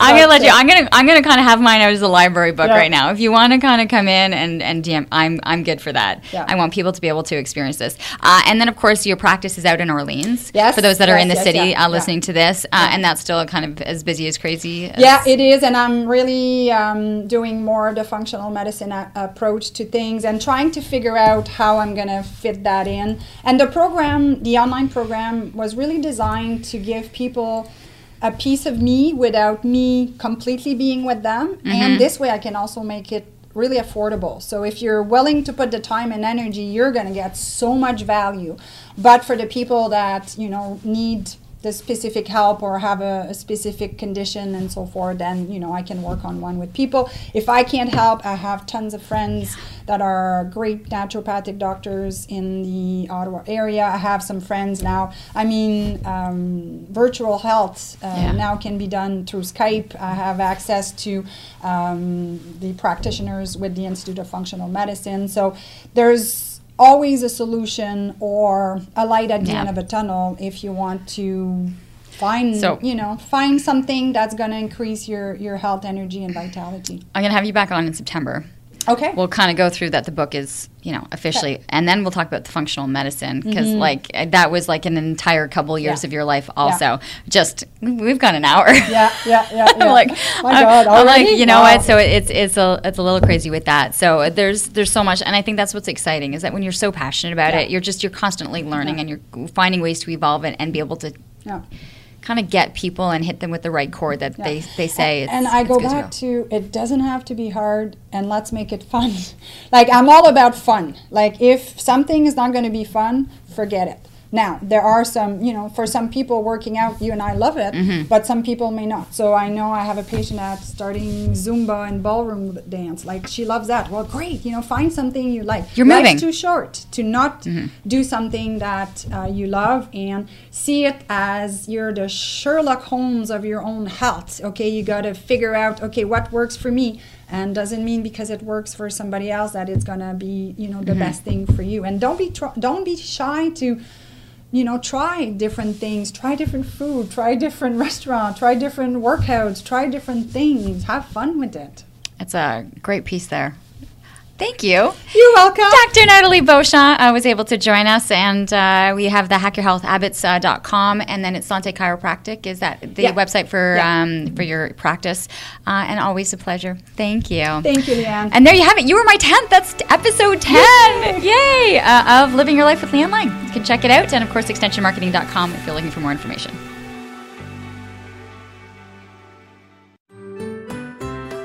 I'm gonna let you. I'm gonna I'm gonna kind of have mine out as a library book right now. If you want to kind of come in and and DM, I'm I'm good for that. Yeah. I want people to be able to experience this. Uh, and then of course your practice is out in Orleans. Yes. For those that yes, are in the yes, city yeah, uh, listening to this, uh, and that's still kind of as busy as crazy. As yeah, it is, and I'm really um, doing more of the functional medicine a- approach to things and trying to figure out how I'm going to fit that in. And the program, the online program, was really designed to give people a piece of me without me completely being with them. Mm-hmm. And this way I can also make it really affordable. So if you're willing to put the time and energy, you're going to get so much value. But for the people that, you know, need the specific help or have a, a, specific condition and so forth, then you know I can work on one with people. If I can't help, I have tons of friends that are great naturopathic doctors in the Ottawa area. I have some friends now. I mean, um, virtual health uh, yeah. now can be done through Skype. I have access to um, the practitioners with the Institute of Functional Medicine. So there's always a solution or a light at the yeah. end of a tunnel if you want to find so, you know find something that's going to increase your your health energy and vitality i'm going to have you back on in september Okay. We'll kind of go through that the book is, you know, officially, okay. and then we'll talk about the functional medicine because, mm-hmm. like, that was like an entire couple years yeah. of your life. Also, yeah. just we've got an hour. Yeah, yeah, yeah. I'm like, My God, I'm, like, you know wow. what? So it's it's a it's a little crazy with that. So there's there's so much, and I think that's what's exciting is that when you're so passionate about yeah. it, you're just you're constantly learning and you're finding ways to evolve and, and be able to. Yeah kind of get people and hit them with the right chord that yeah. they, they say. and I go back to, it doesn't have to be hard and let's make it fun. like I'm all about fun. Like if something is not going to be fun, forget it. Now, there are some, you know, for some people working out, you and I love it, mm-hmm. but some people may not. So I know I have a patient that's starting Zumba and ballroom dance. Like she loves that. Well, great. You know, find something you like. You're moving. too short to not mm-hmm. do something that uh, you love and see it as you're the Sherlock Holmes of your own health. Okay, you got to figure out, okay, what works for me and doesn't mean because it works for somebody else that it's gonna be you know the mm-hmm. best thing for you and don't be tr- don't be shy to you know, try different things, try different food, try different restaurant, try different workouts, try different things. Have fun with it. It's a great piece there. Thank you. You're welcome. Dr. Natalie Beauchamp uh, was able to join us, and uh, we have the hackyourhealthhabits.com, uh, and then it's Sante Chiropractic. Is that the yeah. website for yeah. um, for your practice? Uh, and always a pleasure. Thank you. Thank you, Leanne. And there you have it. You were my 10th. That's episode 10. Yay! Yay! Uh, of Living Your Life with Leanne Lang. You can check it out, and of course, extensionmarketing.com if you're looking for more information.